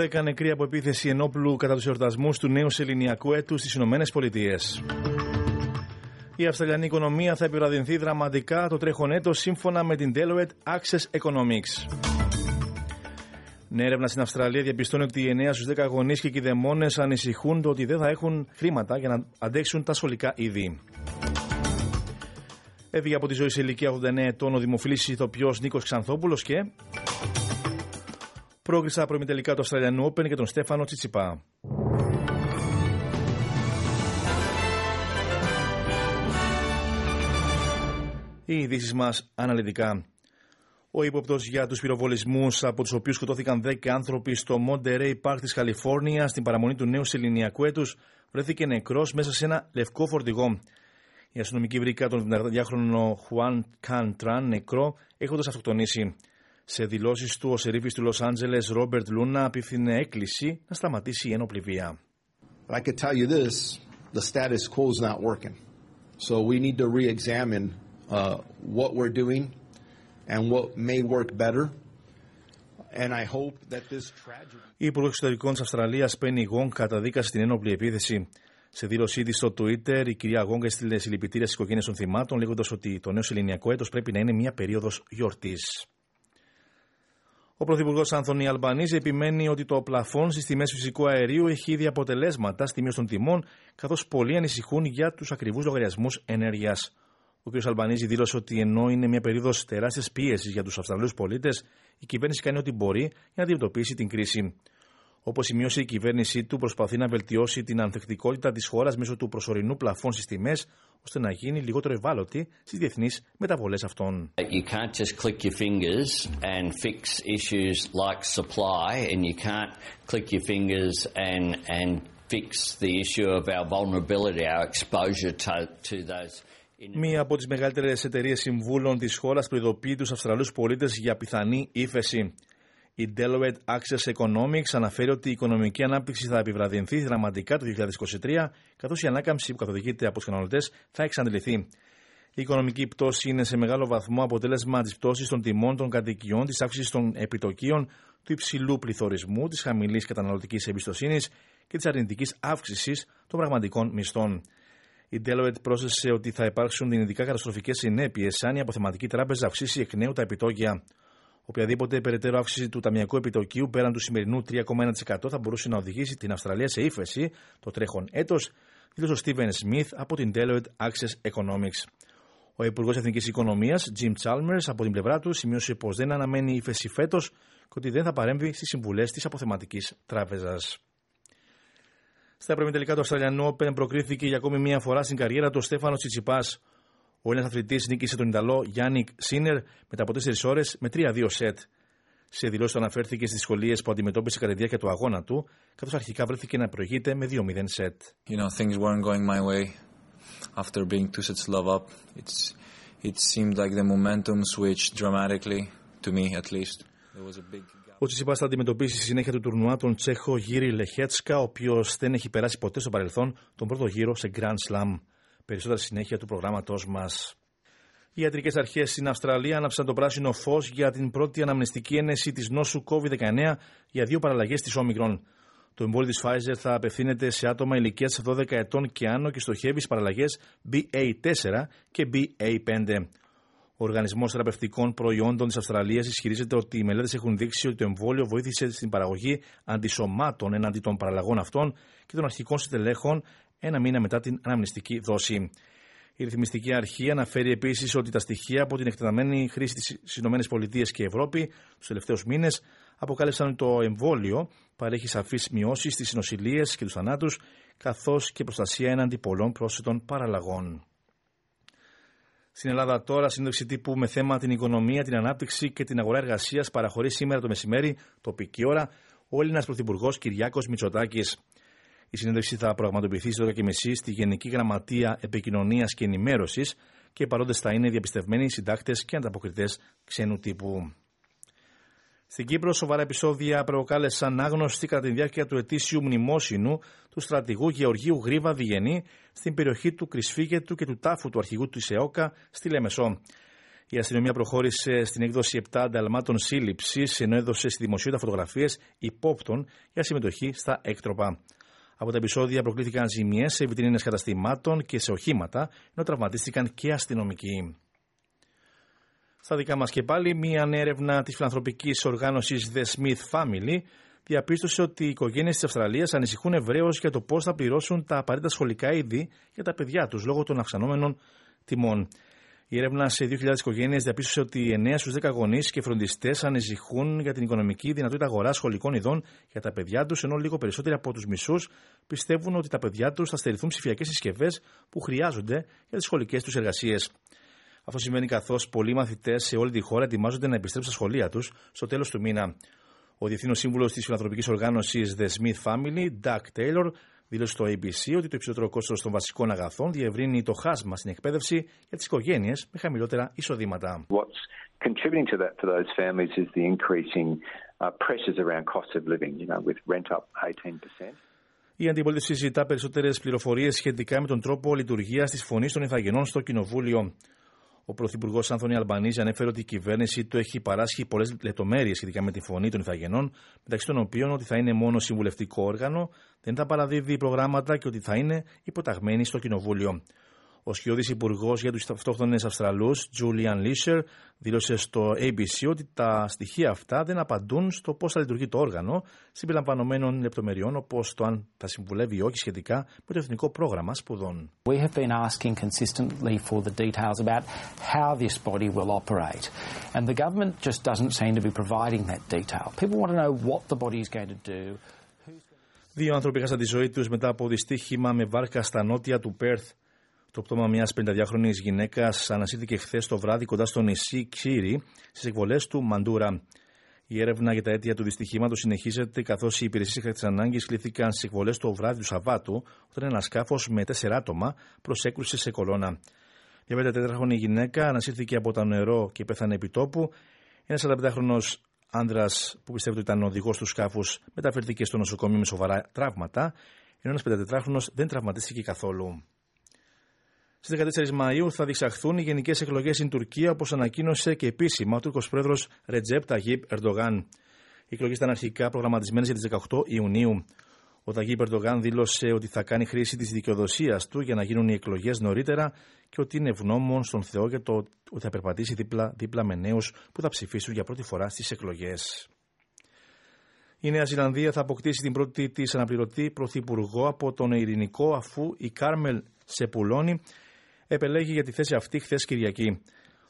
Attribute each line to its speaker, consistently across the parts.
Speaker 1: Δέκα νεκροί από επίθεση ενόπλου κατά τους εορτασμούς του νέου σεληνιακού έτους στις Ηνωμένες Πολιτείες. Η Αυστραλιανή οικονομία θα επιβραδυνθεί δραματικά το τρέχον έτος σύμφωνα με την Deloitte Access Economics. Νέα έρευνα στην Αυστραλία διαπιστώνει ότι οι 9 στους 10 γονείς και κηδεμόνε ανησυχούν το ότι δεν θα έχουν χρήματα για να αντέξουν τα σχολικά είδη. Έφυγε από τη ζωή σε ηλικία 89 ετών ο δημοφιλής ηθοποιός Νίκος Ξανθόπουλος και. Πρόκρισα προημιτελικά του Αυστραλιανού Open και τον Στέφανο Τσιτσιπά. Οι ειδήσεις μας αναλυτικά. Ο ύποπτος για τους πυροβολισμούς από τους οποίους σκοτώθηκαν 10 άνθρωποι στο Monterey Park της Καλιφόρνια στην παραμονή του νέου σεληνιακού έτους βρέθηκε νεκρός μέσα σε ένα λευκό φορτηγό. Η αστυνομική βρήκα τον 72χρονο Χουάν Καντράν νεκρό έχοντας αυτοκτονήσει. Σε δηλώσεις του, ο σερίφη του Λος Άντζελες Ρόμπερτ Λούνα απίθυνε έκκληση να σταματήσει η ένοπλη βία.
Speaker 2: I could tell you this, the status quo is not working. So we need to re-examine uh, what we're doing and what may work better. And I hope that this tragedy...
Speaker 1: Η Υπουργό Εξωτερικών της Αυστραλίας, Πένι Γόγκ, καταδίκασε την ένοπλη επίθεση. Σε δήλωσή της στο Twitter, η κυρία Γόγκ έστειλε συλληπιτήρια στις οικογένειες των θυμάτων, λέγοντας ότι το νέο ελληνιακό έτος πρέπει να είναι μια περίοδος γιορτής. Ο Πρωθυπουργός Άνθονη Αλμπανίζη επιμένει ότι το πλαφόν στις τιμές φυσικού αερίου έχει ήδη αποτελέσματα στη μείωση των τιμών, καθώς πολλοί ανησυχούν για τους ακριβούς λογαριασμούς ενέργειας. Ο κ. Αλμπανίζη δήλωσε ότι ενώ είναι μια περίοδος τεράστιας πίεσης για τους Αυστραλούς πολίτες, η κυβέρνηση κάνει ό,τι μπορεί για να αντιμετωπίσει την κρίση. Όπως σημείωσε η κυβέρνησή του, προσπαθεί να βελτιώσει την ανθεκτικότητα της χώρας μέσω του προσωρινού πλαφών στις τιμές, ώστε να γίνει λιγότερο ευάλωτη στις διεθνείς μεταβολές αυτών.
Speaker 3: You can't just click your fingers and fix issues like supply, and you can't click your fingers and and fix the issue of our vulnerability, our exposure to to those.
Speaker 1: Μία από τις μεγαλύτερες εταιρείες συμβούλων της χώρας προειδοποιεί τους Αυστραλούς πολίτες για πιθανή ύφεση. Η Deloitte Access Economics αναφέρει ότι η οικονομική ανάπτυξη θα επιβραδυνθεί δραματικά το 2023, καθώς η ανάκαμψη που καθοδηγείται από τους καταναλωτές θα εξαντληθεί. Η οικονομική πτώση είναι σε μεγάλο βαθμό αποτέλεσμα της πτώσης των τιμών των κατοικιών, της αύξησης των επιτοκίων, του υψηλού πληθωρισμού, της χαμηλής καταναλωτικής εμπιστοσύνης και της αρνητικής αύξησης των πραγματικών μισθών. Η Deloitte πρόσθεσε ότι θα υπάρξουν δυνητικά καταστροφικές συνέπειες αν η αποθεματική τράπεζα αυξήσει εκ νέου τα επιτόκια. Οποιαδήποτε περαιτέρω αύξηση του ταμιακού επιτοκίου πέραν του σημερινού 3,1% θα μπορούσε να οδηγήσει την Αυστραλία σε ύφεση το τρέχον έτος, δήλωσε ο Στίβεν Σμιθ από την Deloitte Access Economics. Ο Υπουργός Εθνικής Οικονομίας, Jim Chalmers, από την πλευρά του, σημείωσε πως δεν αναμένει ύφεση φέτος και ότι δεν θα παρέμβει στις συμβουλές της αποθεματικής τράπεζας. Στα τελικά του Αυστραλιανού Open προκρίθηκε για ακόμη μία φορά στην καριέρα του ο Στέφανος Τσιτσιπάς. Ο Έλληνας αθλητής νίκησε τον Ιταλό Γιάννικ Σίνερ μετά από 4 ώρες με 3-2 σετ. Σε δηλώσεις αναφέρθηκε στις δυσκολίες που αντιμετώπισε κατά τη διάρκεια του αγώνα του, καθώς αρχικά βρέθηκε να προηγείται με 2-0 σετ.
Speaker 4: You know, things weren't going my way. After being two sets love up, it's, it seemed like the momentum switched dramatically, to me at least. There was a big
Speaker 1: ο Τσιτσιπά θα αντιμετωπίσει στη συνέχεια του τουρνουά τον Τσέχο Γύρι Λεχέτσκα, ο οποίος δεν έχει περάσει ποτέ στο παρελθόν τον πρώτο γύρο σε Grand Slam. Περισσότερα συνέχεια του προγράμματός μας. Οι ιατρικές αρχές στην Αυστραλία άναψαν το πράσινο φως για την πρώτη αναμνηστική ένεση της νόσου COVID-19 για δύο παραλλαγές της Όμικρον. Το εμβόλιο της Pfizer θα απευθύνεται σε άτομα ηλικίας 12 ετών και άνω και στοχεύει στις παραλλαγές BA4 και BA5. Ο Οργανισμός Θεραπευτικών Προϊόντων της Αυστραλίας ισχυρίζεται ότι οι μελέτες έχουν δείξει ότι το εμβόλιο βοήθησε στην παραγωγή αντισωμάτων εναντί των παραλλαγών αυτών και των αρχικών συντελέχων ένα μήνα μετά την αναμνηστική δόση. Η ρυθμιστική αρχή αναφέρει επίσης ότι τα στοιχεία από την εκτεταμένη χρήση στις ΗΠΑ και Ευρώπη τους τελευταίους μήνες αποκάλυψαν ότι το εμβόλιο παρέχει σαφείς μειώσεις στις νοσηλίε και τους θανάτους, καθώς και προστασία έναντι πολλών πρόσθετων παραλλαγών. Στην Ελλάδα τώρα, συνέντευξη τύπου με θέμα την οικονομία, την ανάπτυξη και την αγορά εργασίας παραχωρεί σήμερα το μεσημέρι, τοπική ώρα, ο Έλληνας Πρωθυπουργός Κυριάκος Μητσοτάκης. Η συνέντευξη θα πραγματοποιηθεί στις 12.30 στη Γενική Γραμματεία Επικοινωνίας και Ενημέρωσης και οι παρόντες θα είναι διαπιστευμένοι συντάκτες και ανταποκριτές ξένου τύπου. Στην Κύπρο, σοβαρά επεισόδια προκάλεσαν άγνωστη κατά τη διάρκεια του ετήσιου μνημόσυνου του στρατηγού Γεωργίου Γρίβα Διγενή στην περιοχή του Κρυσφύγετου και του τάφου του αρχηγού του Ισεόκα στη Λεμεσό. Η αστυνομία προχώρησε στην έκδοση 7 ανταλμάτων σύλληψης, ενώ έδωσε στη δημοσιότητα φωτογραφίες υπόπτων για συμμετοχή στα έκτροπα. Από τα επεισόδια προκλήθηκαν ζημιές σε βιτρίνες καταστημάτων και σε οχήματα, ενώ τραυματίστηκαν και αστυνομικοί. Στα δικά μας και πάλι, μία έρευνα της φιλανθρωπικής οργάνωσης The Smith Family διαπίστωσε ότι οι οικογένειες της Αυστραλίας ανησυχούν ευρέως για το πώς θα πληρώσουν τα απαραίτητα σχολικά είδη για τα παιδιά τους λόγω των αυξανόμενων τιμών. Η έρευνα σε 2.000 οικογένειες διαπίστωσε ότι 9 στους 10 γονείς και φροντιστές ανησυχούν για την οικονομική δυνατότητα αγοράς σχολικών ειδών για τα παιδιά τους, ενώ λίγο περισσότεροι από τους μισούς πιστεύουν ότι τα παιδιά τους θα στερηθούν ψηφιακές συσκευές που χρειάζονται για τις σχολικές τους εργασίες. Αυτό σημαίνει καθώς πολλοί μαθητές σε όλη τη χώρα ετοιμάζονται να επιστρέψουν στα σχολεία τους στο τέλος του μήνα. Ο Διευθύνων Σύμβουλος της Φιλανθρωπικής Οργάνωσης The Smith Family, Doug Taylor, δήλωσε στο ABC ότι το υψηλότερο κόστος των βασικών αγαθών διευρύνει το χάσμα στην εκπαίδευση για τις οικογένειες με χαμηλότερα εισοδήματα.
Speaker 5: What's contributing to that for those families is the increasing uh, pressures around cost of living, you know, with rent up 18%.
Speaker 1: Η αντιπολίτευση ζητά περισσότερες πληροφορίες σχετικά με τον τρόπο λειτουργίας της φωνής των Ιθαγενών στο Κοινοβούλιο. Ο Πρωθυπουργός Άνθονη Αλμπανίζη ανέφερε ότι η κυβέρνηση του έχει παράσχει πολλές λεπτομέρειες σχετικά με τη φωνή των Ιθαγενών, μεταξύ των οποίων ότι θα είναι μόνο συμβουλευτικό όργανο, δεν θα παραδίδει προγράμματα και ότι θα είναι υποταγμένη στο Κοινοβούλιο. Ο σκιώδης υπουργός για τους αυτόχθονες Αυστραλούς, Julian Lisher, δήλωσε στο ABC ότι τα στοιχεία αυτά δεν απαντούν στο πώς θα λειτουργεί το όργανο, συμπεριλαμβανομένων λεπτομεριών όπως το αν θα συμβουλεύει ή όχι σχετικά με το Εθνικό Πρόγραμμα Σπουδών.
Speaker 6: We have been asking consistently for the details about how this body will operate. And the government just doesn't seem to be providing that detail. People want to know what the body is going to do.
Speaker 1: Δύο άνθρωποι έχασαν τη ζωή τους μετά από δυστύχημα με βάρκα στα νότια του Πέρθ. Το πτώμα μιας 52χρονη γυναίκας ανασύρθηκε χθες το βράδυ κοντά στο νησί Ξύρι στις εκβολές του Μαντούρα. Η έρευνα για τα αίτια του δυστυχήματος συνεχίζεται καθώς οι υπηρεσίες έκτακτη ανάγκης κλήθηκαν στις εκβολές το βράδυ του Σαββάτου όταν ένα σκάφος με τέσσερα άτομα προσέκρουσε σε κολόνα. Μια 54χρονη γυναίκα ανασύρθηκε από το νερό και πέθανε επί τόπου. Ένας 45χρονο άνδρας που πιστεύει ότι ήταν οδηγός του σκάφους μεταφέρθηκε στο νοσοκομείο με σοβαρά τραύματα, ενώ ένας 54χρονο δεν τραυματίστηκε καθόλου. Στις 14 Μαου θα διεξαχθούν οι γενικές εκλογές στην Τουρκία, όπως ανακοίνωσε και επίσημα ο Τούρκος πρόεδρος Ρετζέπ Ταγίπ Ερντογάν. Οι εκλογές ήταν αρχικά προγραμματισμένες για τις 18 Ιουνίου. Ο Ταγίπ Ερντογάν δήλωσε ότι θα κάνει χρήση της δικαιοδοσίας του για να γίνουν οι εκλογές νωρίτερα και ότι είναι ευγνώμων στον Θεό για το ότι θα περπατήσει δίπλα, δίπλα με νέους που θα ψηφίσουν για πρώτη φορά στις εκλογές. Η Νέα Ζηλανδία θα αποκτήσει την πρώτη της αναπληρωτή πρωθυπουργό από τον Ειρηνικό αφού η Κάρμελ Σεπουλώνη επελέγει για τη θέση αυτή χθες Κυριακή.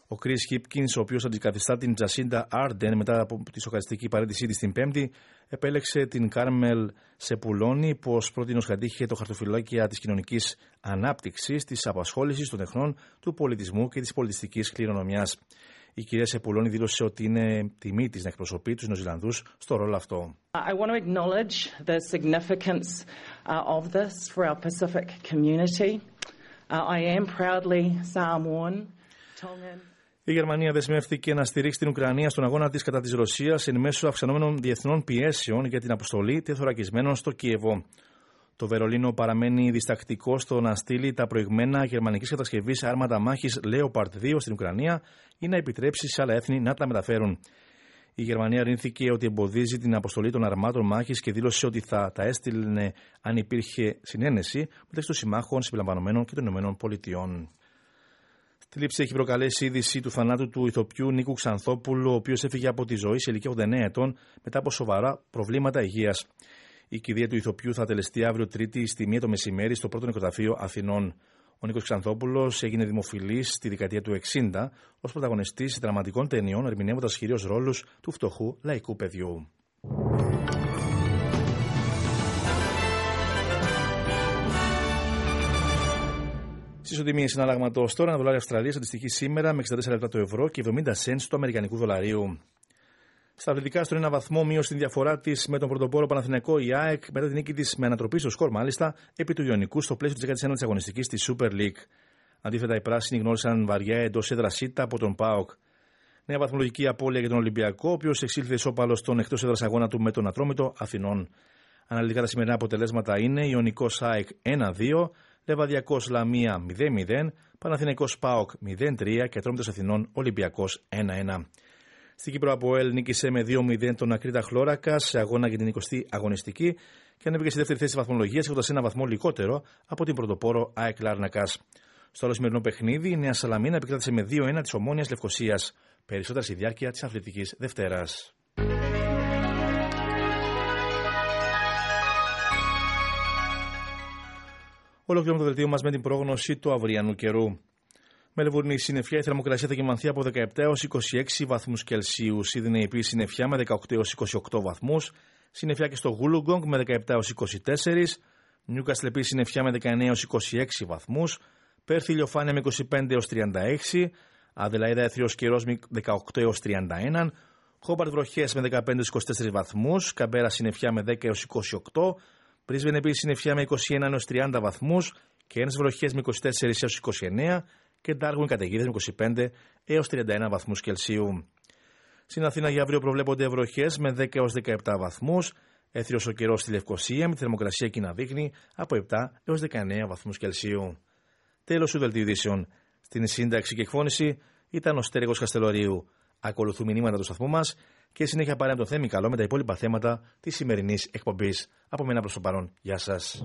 Speaker 1: Ο Κρι Χίπκιν, ο οποίος αντικαθιστά την Τζασίντα Άρντεν μετά από τη σοκαριστική παρέτησή της την Πέμπτη, επέλεξε την Κάρμελ Σεπουλώνη, πω πρώτη ω κατήχε το χαρτοφυλάκια της κοινωνικής ανάπτυξης, της απασχόλησης των τεχνών, του πολιτισμού και της πολιτιστικής κληρονομιάς. Η κυρία Σεπουλώνη δήλωσε ότι είναι τιμή της να εκπροσωπεί τους Νοζηλανδού στο ρόλο αυτό.
Speaker 7: I want to acknowledge the significance uh, of this for our Pacific community. Uh, I am proudly Samoan, Tongan.
Speaker 1: Η Γερμανία δεσμεύτηκε να στηρίξει την Ουκρανία στον αγώνα της κατά της Ρωσίας εν μέσω αυξανόμενων διεθνών πιέσεων για την αποστολή τεθωρακισμένων στο Κίεβο. Το Βερολίνο παραμένει διστακτικό στο να στείλει τα προηγμένα γερμανικής κατασκευής άρματα μάχης Leopard 2 στην Ουκρανία ή να επιτρέψει σε άλλα έθνη να τα μεταφέρουν. Η Γερμανία αρνήθηκε ότι εμποδίζει την αποστολή των αρμάτων μάχης και δήλωσε ότι θα τα έστειλνε αν υπήρχε συνένεση μεταξύ των συμμάχων συμπεριλαμβανομένων και των ΗΠΑ. Τη λήψη έχει προκαλέσει η είδηση του θανάτου του ηθοποιού Νίκου Ξανθόπουλου, ο οποίος έφυγε από τη ζωή σε ηλικία 89 ετών μετά από σοβαρά προβλήματα υγείας. Η κηδεία του ηθοποιού θα τελεστεί αύριο Τρίτη στη μία το μεσημέρι στο πρώτο νοικοταφείο Αθηνών. Ο Νίκος Ξανθόπουλος έγινε δημοφιλής στη δεκαετία του 60 ως πρωταγωνιστής δραματικών ταινιών, ερμηνεύοντας κυρίως ρόλους του φτωχού λαϊκού παιδιού. Στι οτιμίε συναλλάγματο τώρα, ένα δολάριο Αυστραλία αντιστοιχεί σήμερα με 64 λεπτά το ευρώ και 70 cents του Αμερικανικού δολαρίου. Στα αθλητικά, στον ένα βαθμό μείωσε την διαφορά της με τον πρωτοπόρο Παναθηναϊκό η ΑΕΚ μετά την νίκη της με ανατροπή στο σκορ, μάλιστα, επί του Ιωνικού στο πλαίσιο της 19η αγωνιστικής της Super League. Αντίθετα, οι πράσινοι γνώρισαν βαριά εντός έδρας ΣΥΤΑ από τον ΠΑΟΚ. Νέα βαθμολογική απώλεια για τον Ολυμπιακό, ο οποίος εξήλθε ισόπαλος στον εκτός έδρας αγώνα του με τον Ατρόμητο Αθηνών. Αναλυτικά τα σημερινά αποτελέσματα είναι Ιωνικός ΑΕΚ 1-2, Λεβαδιακός Λαμία 0-0, Παναθηναϊκός Πάοκ 0-3 και Ατρόμητος Αθηνών Ολυμπιακός 1-1. Στην Κύπρο από ΕΛ νίκησε με 2-0 τον Ακρίτα Χλώρακα σε αγώνα για την 20η αγωνιστική και ανέβηκε στη δεύτερη θέση βαθμολογίας έχοντας ένα βαθμό λιγότερο από την πρωτοπόρο ΑΕΚ Λάρνακας. Στο άλλο σημερινό παιχνίδι η Νέα Σαλαμίνα επικράτησε με 2-1 της Ομόνιας Λευκοσίας. Περισσότερα στη διάρκεια της Αθλητικής Δευτέρας. Ολοκληρώνουμε το δελτίο μας με την πρόγνωση του αυριανού καιρού. Μελβούρνη συννεφιά, η θερμοκρασία θα κοιμανθεί από 17 έως 26 βαθμούς Κελσίου. Σίδνεϊ επίση συννεφιά με 18 έως 28 βαθμούς. Συννεφιά και στο Γούλουγκογκ με 17 έως 24. Νιούκαστλ επίση συννεφιά με 19 έως 26 βαθμούς. Πέρθη ηλιοφάνεια με 25 έως 36. Αδελαίδα έθριος καιρό με 18 έως 31. Χόμπαρτ βροχές με 15 έως 24 βαθμούς. Καμπέρα συννεφιά με 10 έως 28. Πρίσβεν επίση συννεφιά με 21 έως 30 βαθμούς. Κέρνε βροχές με 24 έως 29 και Ντάργουιν καταιγίδες με 25 έως 31 βαθμούς Κελσίου. Στην Αθήνα για αύριο προβλέπονται βροχές με 10 έως 17 βαθμούς. Έθριος ο καιρός στη Λευκοσία με τη θερμοκρασία εκεί να δείχνει από 7 έως 19 βαθμούς Κελσίου. Τέλος του δελτίου ειδήσεων. Στην σύνταξη και εκφώνηση ήταν ο Στέργο Καστελωρίου. Ακολουθούν μηνύματα του σταθμού μας και συνέχεια πάρε το θέμη καλό με τα υπόλοιπα θέματα της σημερινής εκπομπής. Από μένα προς το παρόν. Γεια σας.